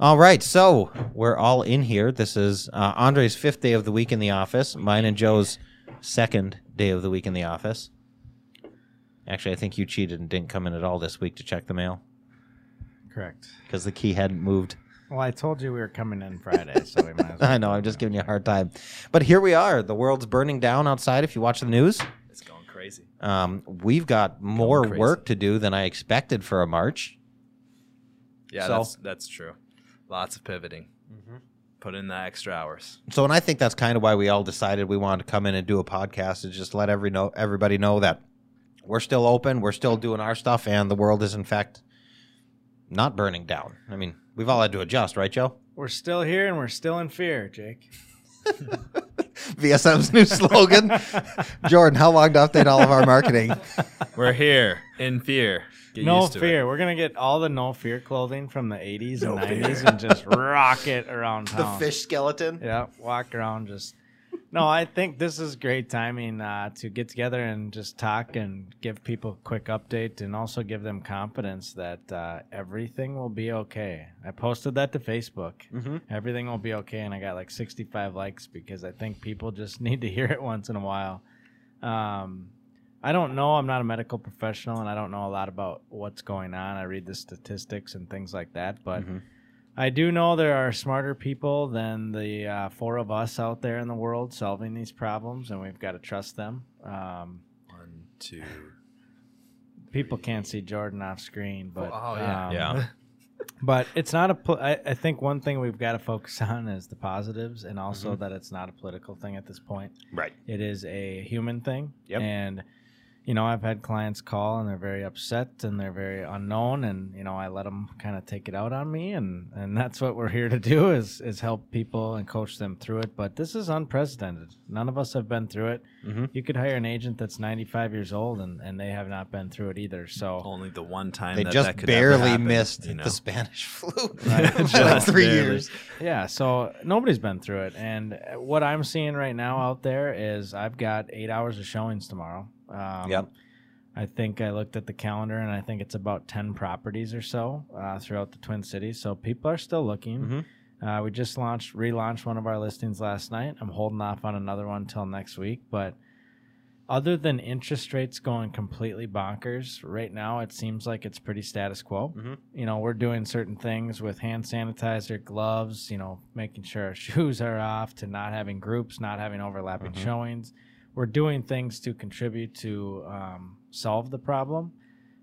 All right, so we're all in here. This is uh, Andre's fifth day of the week in the office. Mine and Joe's second day of the week in the office. Actually, I think you cheated and didn't come in at all this week to check the mail Correct. because the key hadn't moved. Well, I told you we were coming in Friday, so we might as well. I know, I'm just giving you a hard time. But here we are. The world's burning down outside if you watch the news. It's going crazy. Um, we've got more crazy. work to do than I expected for a March. Yeah, So- that's that's true. Lots of pivoting. Mm-hmm. Put in the extra hours. So, and I think that's kind of why we all decided we wanted to come in and do a podcast is just let every know everybody know that we're still open, we're still doing our stuff, and the world is in fact not burning down. I mean, we've all had to adjust, right, Joe? We're still here and we're still in fear, Jake. VSM's new slogan. Jordan, how long to update all of our marketing? We're here in fear. Get no used to fear. It. We're gonna get all the no fear clothing from the 80s and 90s and just rock it around town. The fish skeleton. Yeah, walk around just. No, I think this is great timing uh, to get together and just talk and give people a quick update and also give them confidence that uh, everything will be okay. I posted that to Facebook. Mm-hmm. Everything will be okay, and I got like 65 likes because I think people just need to hear it once in a while. Um, I don't know. I'm not a medical professional, and I don't know a lot about what's going on. I read the statistics and things like that, but. Mhm. I do know there are smarter people than the uh, four of us out there in the world solving these problems, and we've got to trust them. Um, One, two. people can't see Jordan off screen, but oh yeah, um, Yeah. But it's not a. Pol- I, I think one thing we've got to focus on is the positives, and also Mm-hmm. that it's not a political thing at this point. Right. It is a human thing. Yep. And you know, I've had clients call and they're very upset and they're very unknown, and you know, I let them kind of take it out on me, and and that's what we're here to do is is help people and coach them through it. But this is unprecedented. None of us have been through it. Mhm. You could hire an agent that's 95 years old, and and they have not been through it either. So. Only the one time They that just that could barely happen, missed you know? the Spanish flu Right. for like Just three barely. years. Yeah, so nobody's been through it, and what I'm seeing right now out there is I've got eight hours of showings tomorrow. Um, Yep. I think I looked at the calendar, and I think it's about ten properties or so uh, throughout the Twin Cities. So people are still looking. Mhm. Uh, we just launched, relaunched one of our listings last night. I'm holding off on another one until next week, but. Other than interest rates going completely bonkers, right now it seems like it's pretty status quo Mhm. you know, we're doing certain things with hand sanitizer, gloves, you know, making sure our shoes are off, to not having groups, not having overlapping Mhm. showings. We're doing things to contribute to um, solve the problem.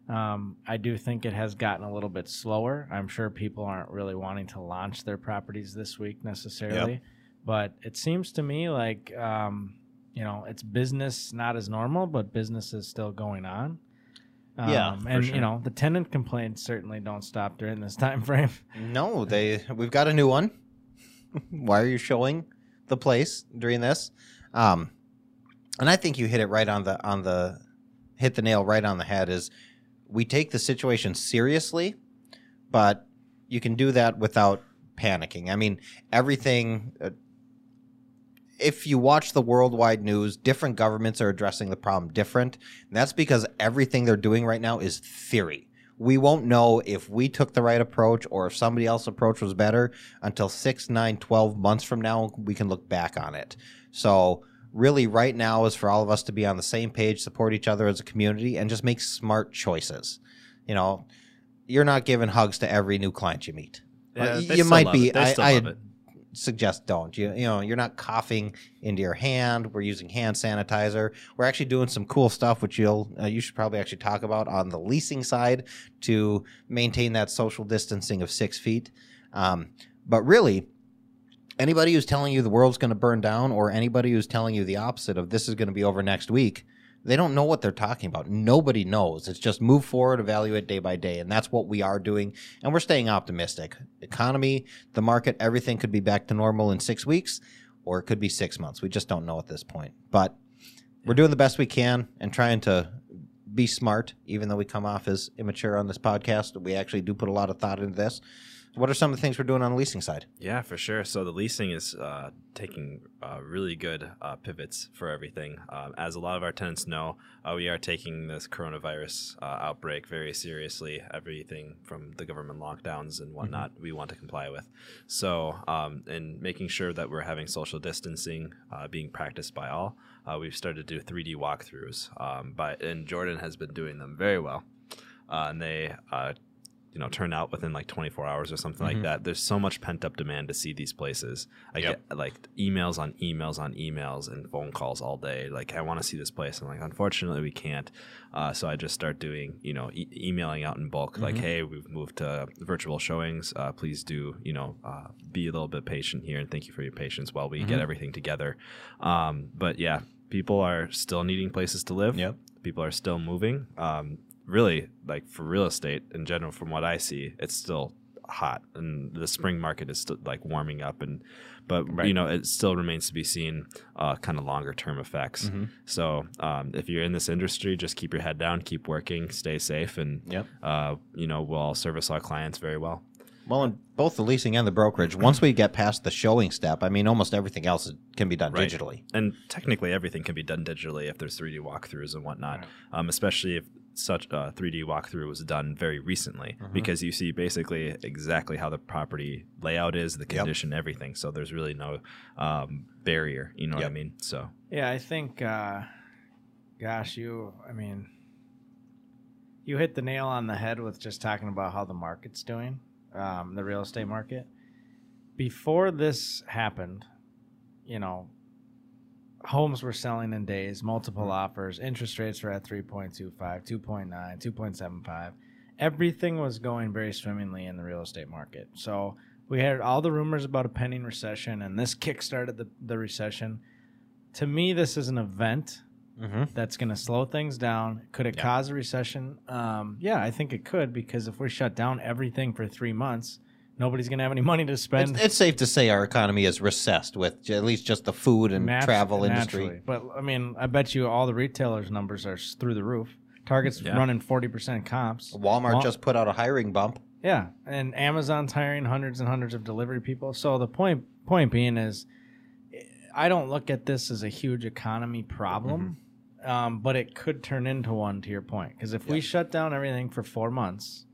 Um, I do think it has gotten a little bit slower. I'm sure people aren't really wanting to launch their properties this week necessarily, but it seems to me like um, you know it's business not as normal, but business is still going on. Yeah, Um, for and sure. you know the tenant complaints certainly don't stop during this time frame. No, they we've got a new one. Why are you showing the place during this? Um, and I think you hit it right on the on the hit the nail right on the head. Is we take the situation seriously, but you can do that without panicking. I mean, everything. Uh, if you watch the worldwide news, different governments are addressing the problem different. That's because everything they're doing right now is theory we won't know if we took the right approach or if somebody else's approach was better until 6 9 12 months from now we can look back on it so really right now is for all of us to be on the same page support each other as a community and just make smart choices. You know you're not giving hugs to every new client you meet. Yeah, you might be I, I suggest don't. You you know you're not coughing into your hand. We're using hand sanitizer. We're actually doing some cool stuff which you'll uh, you should probably actually talk about on the leasing side to maintain that social distancing of six feet. Um, but really anybody who's telling you the world's going to burn down or anybody who's telling you the opposite of this is going to be over next week they don't know what they're talking about. Nobody knows. It's just move forward evaluate day by day and that's what we are doing and we're staying optimistic. Economy the market everything could be back to normal in six weeks or it could be six months. We just don't know at this point. But we're doing the best we can and trying to be smart even though we come off as immature on this podcast we actually do put a lot of thought into this what are some of the things we're doing on the leasing side? Yeah, for sure. So the leasing is uh, taking uh, really good uh, pivots for everything. Um, as a lot of our tenants know, uh, we are taking this coronavirus uh, outbreak very seriously. Everything from the government lockdowns and whatnot, we want to comply with. So, um, and making sure that we're having social distancing uh, being practiced by all, uh, we've started to do 3D walkthroughs. Um, by and Jordan has been doing them very well, uh, and they. Uh, you know, turn out within like 24 hours or something Mhm. like that. There's so much pent up demand to see these places. I Yep. get like emails on emails on emails and phone calls all day. Like, I want to see this place. I'm like, unfortunately, we can't. Uh, so I just start doing, you know, e- emailing out in bulk, like, Mhm. hey, we've moved to virtual showings. Uh, please do, you know, uh, be a little bit patient here, and thank you for your patience while we Mhm. get everything together. Um, but yeah, people are still needing places to live. Yep. People are still moving. Um, really, like for real estate in general, from what I see, it's still hot and the spring market is still like warming up and but Right. you know it still remains to be seen uh, kind of longer term effects Mhm. so um, if you're in this industry just keep your head down keep working stay safe and Yep. uh, you know we'll all service our clients very well Well, in both the leasing and the brokerage, once we get past the showing step, I mean, almost everything else can be done Right. digitally. and technically everything can be done digitally if there's 3d walkthroughs and whatnot um, especially if such a 3d walkthrough was done very recently Mhm. because you see basically exactly how the property layout is the Yep. condition everything so there's really no um, barrier you know what i mean so Yeah, I think, uh, gosh, you, I mean, you hit the nail on the head with just talking about how the market's doing, um, the real estate market. Before this happened, you know, homes were selling in days, multiple offers, interest rates were at 3.25, 2.9, 2.75. Everything was going very swimmingly in the real estate market. So we had all the rumors about a pending recession, and this kickstarted the, the recession to me, this is an event Mm-hmm. that's going to slow things down. Could it Yeah. cause a recession? Um, yeah, I think it could because if we shut down everything for three months, nobody's going to have any money to spend. It's, it's safe to say our economy is recessed with at least just the food and natu- travel industry. naturally. But I mean, I bet you all the retailers' numbers are through the roof. Target's Yeah. running forty percent comps. Walmart Wal- just put out a hiring bump. Yeah, and Amazon's hiring hundreds and hundreds of delivery people. So the point point being is, I don't look at this as a huge economy problem, um, but it could turn into one. To your point, because if we shut down everything for four months,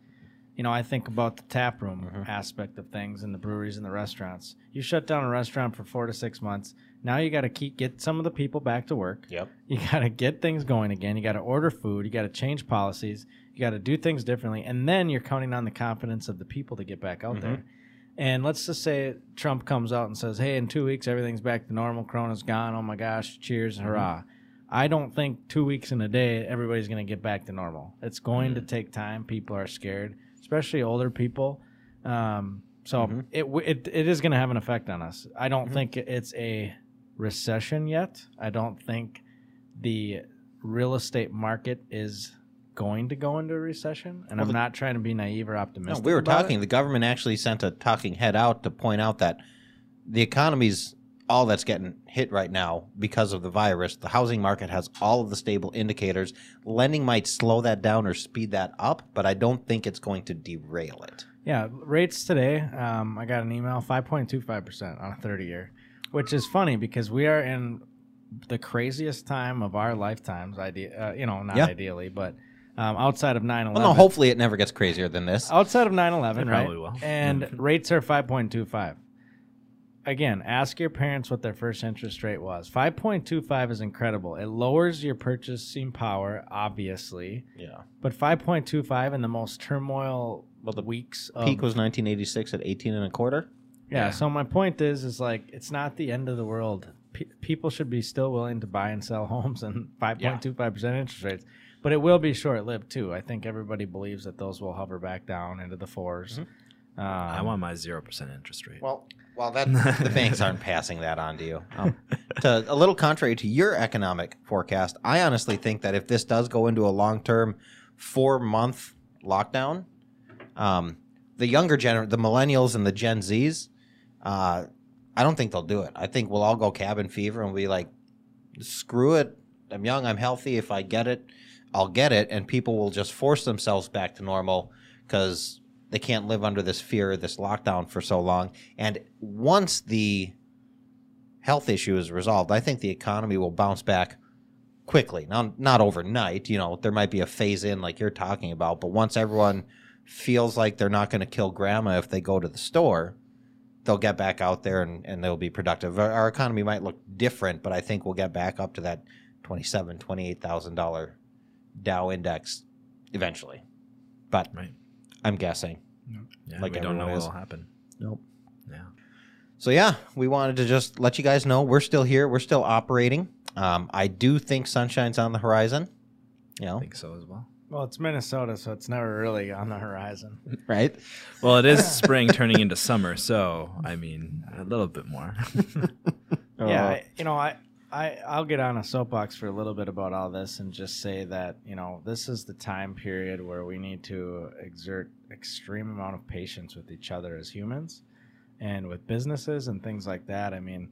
you know, I think about the tap room Mhm. aspect of things and the breweries and the restaurants. You shut down a restaurant for four to six months. Now you got to keep get some of the people back to work. Yep. You got to get things going again. You got to order food. You got to change policies. You got to do things differently. And then you're counting on the confidence of the people to get back out Mhm. there. And let's just say Trump comes out and says, hey, in two weeks, everything's back to normal. Corona's gone. Oh my gosh. Cheers. Hurrah. I don't think two weeks in a day, everybody's going to get back to normal. It's going to take time. People are scared, especially older people. Um, so Mhm. it, it, it is going to have an effect on us. I don't Mhm. think it's a recession yet. I don't think the real estate market is going to go into a recession. And Well, I'm the- not trying to be naive or No, optimistic. we were about it. talking. The government actually sent a talking head out to point out that the economy's all that's getting hit right now because of the virus. The housing market has all of the stable indicators. Lending might slow that down or speed that up, but I don't think it's going to derail it. Yeah, rates today. Um, I got an email, five point two five percent on a thirty year, which is funny because we are in the craziest time of our lifetimes. Idea, uh, you know, not Yeah. ideally, but um, outside of 9-11. Well, no, hopefully it never gets crazier than this. outside of 9-11, right? probably will. And rates are five point two five. Again, ask your parents what their first interest rate was. Five point two five is incredible. It lowers your purchasing power, obviously, Yeah. but five point two five in the most turmoil Well, the weeks of Peak was 1986 at 18 and a quarter. Yeah, Yeah. So my point is, is like it's not the end of the world. Pe people should be still willing to buy and sell homes and five point two five percent interest rates, but it will be short lived too. I think everybody believes that those will hover back down into the 4s Um, i want my 0% interest rate Well, well, that the banks aren't passing that on to you. Um, to a little contrary to your economic forecast, I honestly think that if this does go into a long-term four-month lockdown, um, the younger gener, the millennials and the Gen Zs, uh, I don't think they'll do it. I think we'll all go cabin fever and be like, screw it. I'm young. I'm healthy. If I get it, I'll get it. And people will just force themselves back to normal because they can't live under this fear, this lockdown for so long. And once the health issue is resolved, I think the economy will bounce back quickly. Now, not overnight. You know, there might be a phase in like you're talking about, but once everyone feels like they're not going to kill grandma if they go to the store, they'll get back out there and, and they'll be productive. Our, our economy might look different, but I think we'll get back up to that twenty-seven, twenty-eight thousand dollar Dow index eventually. But Right. I'm guessing. Yeah, Like we don't know everyone what is. will happen. Nope. Yeah. So yeah, we wanted to just let you guys know we're still here. We're still operating. Um, I do think sunshine's on the horizon. You I think so as well. Well, it's Minnesota, so it's never really on the horizon. right? Well, it is spring turning into summer, so I mean a little bit more. yeah, Uh, I, you know, I, I, I'll get on a soapbox for a little bit about all this and just say that you know this is the time period where we need to exert extreme amount of patience with each other as humans, and with businesses and things like that. I mean,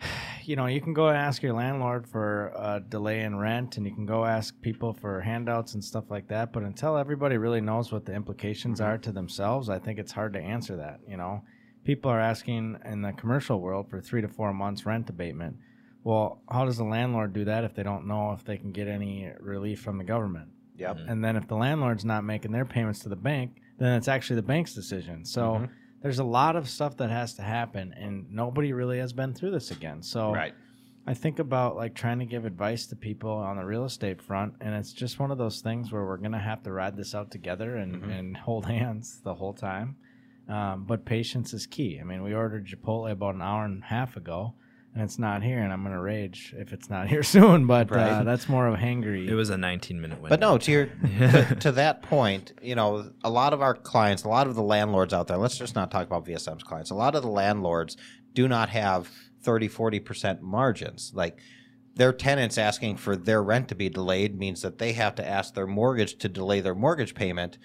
you know, you can go ask your landlord for a delay in rent, and you can go ask people for handouts and stuff like that. But until everybody really knows what the implications Mhm. are to themselves, I think it's hard to answer that. You know, people are asking in the commercial world for three to four months rent abatement. Well, how does the landlord do that if they don't know if they can get any relief from the government? Yep. Mhm. And then if the landlord's not making their payments to the bank, then it's actually the bank's decision. So Mhm. there's a lot of stuff that has to happen, and nobody really has been through this again. So Right. I think about like trying to give advice to people on the real estate front, and it's just one of those things where we're gonna have to ride this out together and, Mhm. and hold hands the whole time. Um, but patience is key. I mean, we ordered Chipotle about an hour and a half ago, and it's not here, and I'm gonna rage if it's not here soon. But uh, Right. that's more of hangry. It was a 19 minute window. But no, to your to, to that point, you know, a lot of our clients, a lot of the landlords out there, let's just not talk about VSM's clients. A lot of the landlords do not have 30, 40% margins. Like their tenants asking for their rent to be delayed means that they have to ask their mortgage to delay their mortgage payment.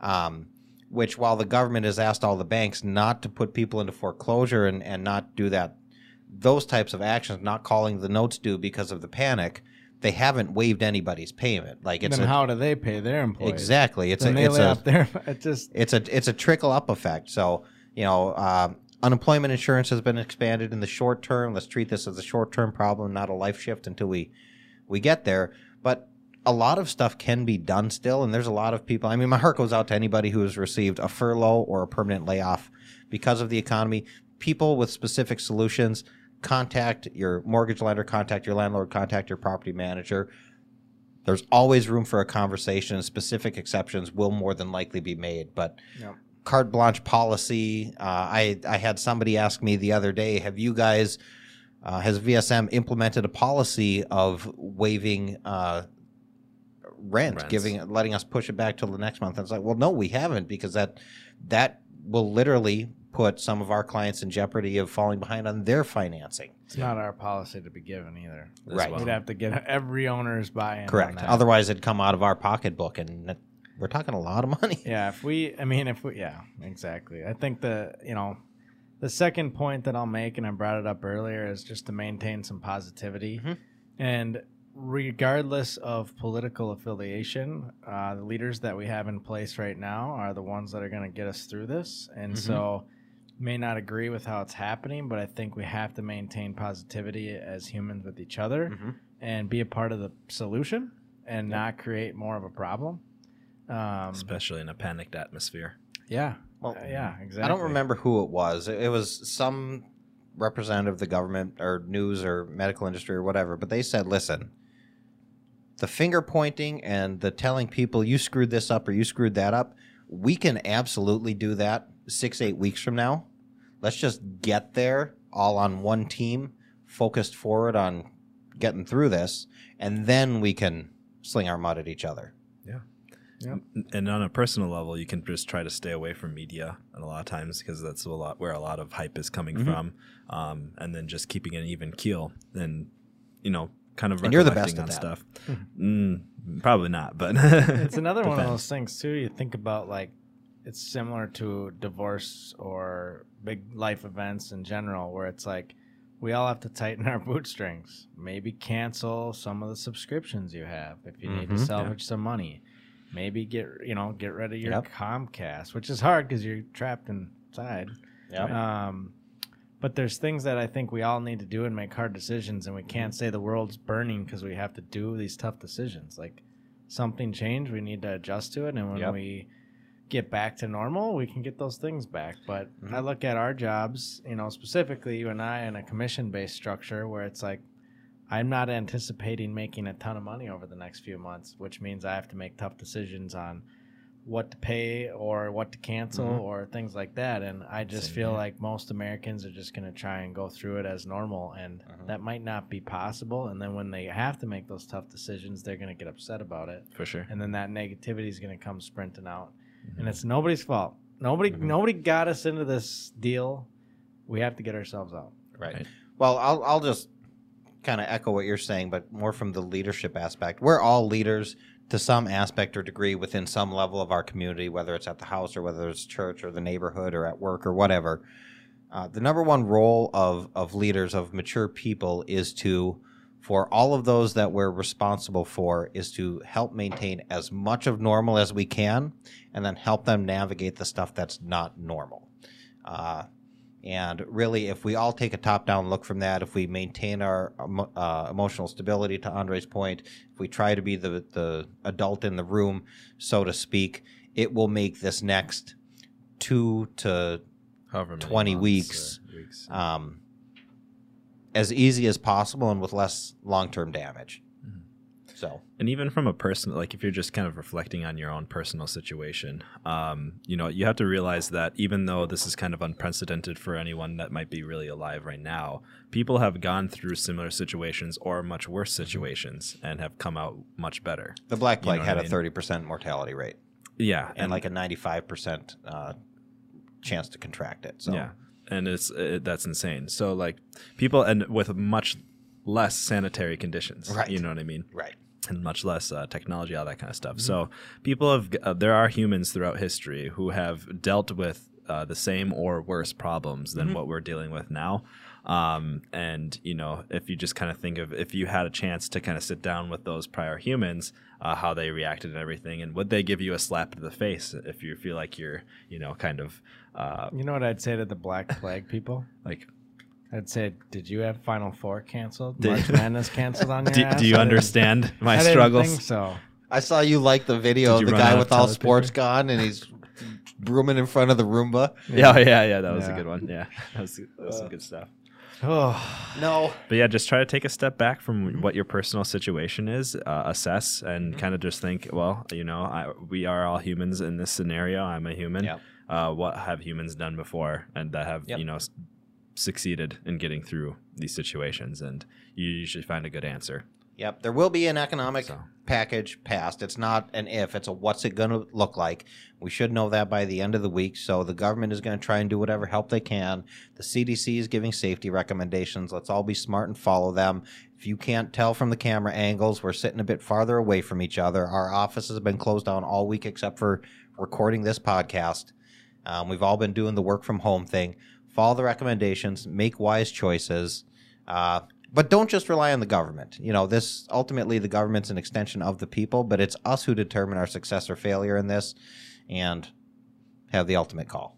Um, which, while the government has asked all the banks not to put people into foreclosure and, and not do that, those types of actions, not calling the notes due because of the panic, they haven't waived anybody's payment. Like it's then a, how do they pay their employees? exactly it's Then a it's a their. It just it's a it's a trickle up effect. So you know, um, unemployment insurance has been expanded in the short term. Let's treat this as a short term problem, not a life shift until we we get there. But a lot of stuff can be done still, and there's a lot of people. I mean, my heart goes out to anybody who has received a furlough or a permanent layoff because of the economy. People with specific solutions. Contact your mortgage lender, contact your landlord, contact your property manager there's always room for a conversation. Specific exceptions will more than likely be made, but Yep. carte blanche policy. Uh, I I had somebody ask me the other day, have you guys uh, has VSM implemented a policy of waiving uh, rent, Rents. giving letting us push it back till the next month? And it's like, well, no, we haven't because that that will literally put some of our clients in jeopardy of falling behind on their financing. it's not our policy to be given either. Right. well. We'd have to get every owner's buy-in. on Correct. that. Otherwise, it'd come out of our pocketbook, and we're talking a lot of money. Yeah, if we, I mean, if we, yeah, exactly. I think the, you know, the second point that I'll make, and I brought it up earlier, is just to maintain some positivity. Mhm. And regardless of political affiliation, uh, the leaders that we have in place right now are the ones that are going to get us through this. And Mhm. so, may not agree with how it's happening, but I think we have to maintain positivity as humans with each other Mhm. and be a part of the solution and Yep. not create more of a problem. Um, especially in a panicked atmosphere. yeah. Well, Uh, yeah, exactly. I don't remember who it was. It it was some representative of the government or news or medical industry or whatever, but they said, listen, the finger pointing and the telling people you screwed this up or you screwed that up, we can absolutely do that six, eight weeks from now. Let's just get there all on one team, focused forward on getting through this, and then we can sling our mud at each other. Yeah. Yep. And on a personal level, you can just try to stay away from media, and a lot of times because that's a lot where a lot of hype is coming Mhm. from, um, and then just keeping an even keel, and you know, kind of And you're the recollecting best at on that. stuff. mm, probably not, but It's another one of those things too. You think about like it's similar to divorce or big life events in general, where it's like we all have to tighten our bootstrings. Maybe cancel some of the subscriptions you have if you need to Mhm. salvage some money. maybe get you know get rid of your Yep. Comcast, which is hard because you're trapped inside. Yeah. Um, but there's things that I think we all need to do and make hard decisions, and we can't say the world's burning because we have to do these tough decisions. Like something changed, we need to adjust to it, and when Yep. we get back to normal, we can get those things back. But I Mhm. look at our jobs, you know, specifically you and I in a commission-based structure where it's like I'm not anticipating making a ton of money over the next few months, which means I have to make tough decisions on what to pay or what to cancel Mhm. or things like that. And I just Same feel here. like most Americans are just going to try and go through it as normal, and Mhm. that might not be possible. And then when they have to make those tough decisions, they're going to get upset about it, For sure. and then that negativity is going to come sprinting out. Mhm. And it's nobody's fault. Nobody, Mhm. nobody got us into this deal. We have to get ourselves out. Right. Right. Well, I'll I'll just kind of echo what you're saying, but more from the leadership aspect. We're all leaders to some aspect or degree within some level of our community, whether it's at the house or whether it's church or the neighborhood or at work or whatever. Uh, the number one role of of leaders of mature people is to for all of those that we're responsible for is to help maintain as much of normal as we can and then help them navigate the stuff that's not normal uh, and really, if we all take a top down look from that, if we maintain our uh, emotional stability, to Andre's point, if we try to be the, the adult in the room, so to speak, it will make this next two to However 20 weeks. weeks. um, as easy as possible and with less long term damage. So, and even from a personal like if you're just kind of reflecting on your own personal situation um, you know you have to realize that even though this is kind of unprecedented for anyone that might be really alive right now people have gone through similar situations or much worse situations and have come out much better the Black You Plague know had I a mean? 30% mortality rate yeah and, like a 95% uh, chance to contract it. So, yeah and it's it, that's insane so like people and with much less sanitary conditions Right. you know what i mean right. And much less uh, technology, all that kind of stuff. So people have uh, there are humans throughout history who have dealt with uh, the same or worse problems than Mhm. what we're dealing with now. Um, and you know, if you just kind of think of if you had a chance to kind of sit down with those prior humans, uh, how they reacted and everything, and would they give you a slap to the face if you feel like you're, you know, kind of uh, You know what I'd say to the Black Plague people? like, I'd say, did you have Final Four canceled? Did- March Madness canceled on your do, ass? do you I understand my I didn't struggles? think so. I saw you like the video Did of the guy with all sports paper? gone and he's brooming in front of the Roomba. Yeah, yeah, yeah. That was a good one. Yeah, that was, that was some Uh, good stuff. Oh, No. But yeah, just try to take a step back from what your personal situation is, uh, assess, and kind of just think, well, you know, I, we are all humans in this scenario. I'm a human. Yep. Uh, what have humans done before and that have, Yep. you know, s- succeeded in getting through these situations? And you usually find a good answer. Yep. There will be an economic So, package passed. It's not an if, it's a what's it going to look like. We should know that by the end of the week. So the government is going to try and do whatever help they can. The CDC is giving safety recommendations. Let's all be smart and follow them. If you can't tell from the camera angles, we're sitting a bit farther away from each other. Our offices have been closed down all week except for recording this podcast. Um, we've all been doing the work from home thing. Follow the recommendations, make wise choices. Uh, but don't just rely on the government. You know, this ultimately the government's an extension of the people, but it's us who determine our success or failure in this and have the ultimate call.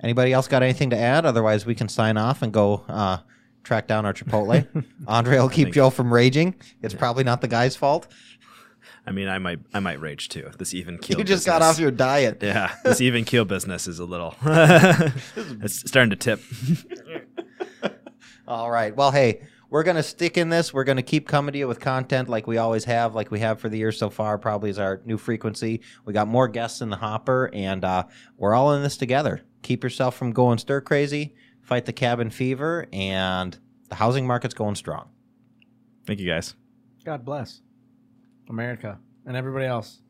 Anybody else got anything to add? Otherwise, we can sign off and go uh, track down our Chipotle. Andre will keep Joe from raging. It's probably not the guy's fault. I mean, I might, I might rage too. This even keel. You just got business- off your diet. Yeah, this even keel business is a little. it's starting to tip. All right. Well, hey, we're going to stick in this. We're going to keep coming to you with content like we always have, like we have for the year so far, probably is our new frequency. We got more guests in the hopper, and uh, we're all in this together. Keep yourself from going stir crazy, fight the cabin fever, and the housing market's going strong. Thank you guys. God bless America and everybody else.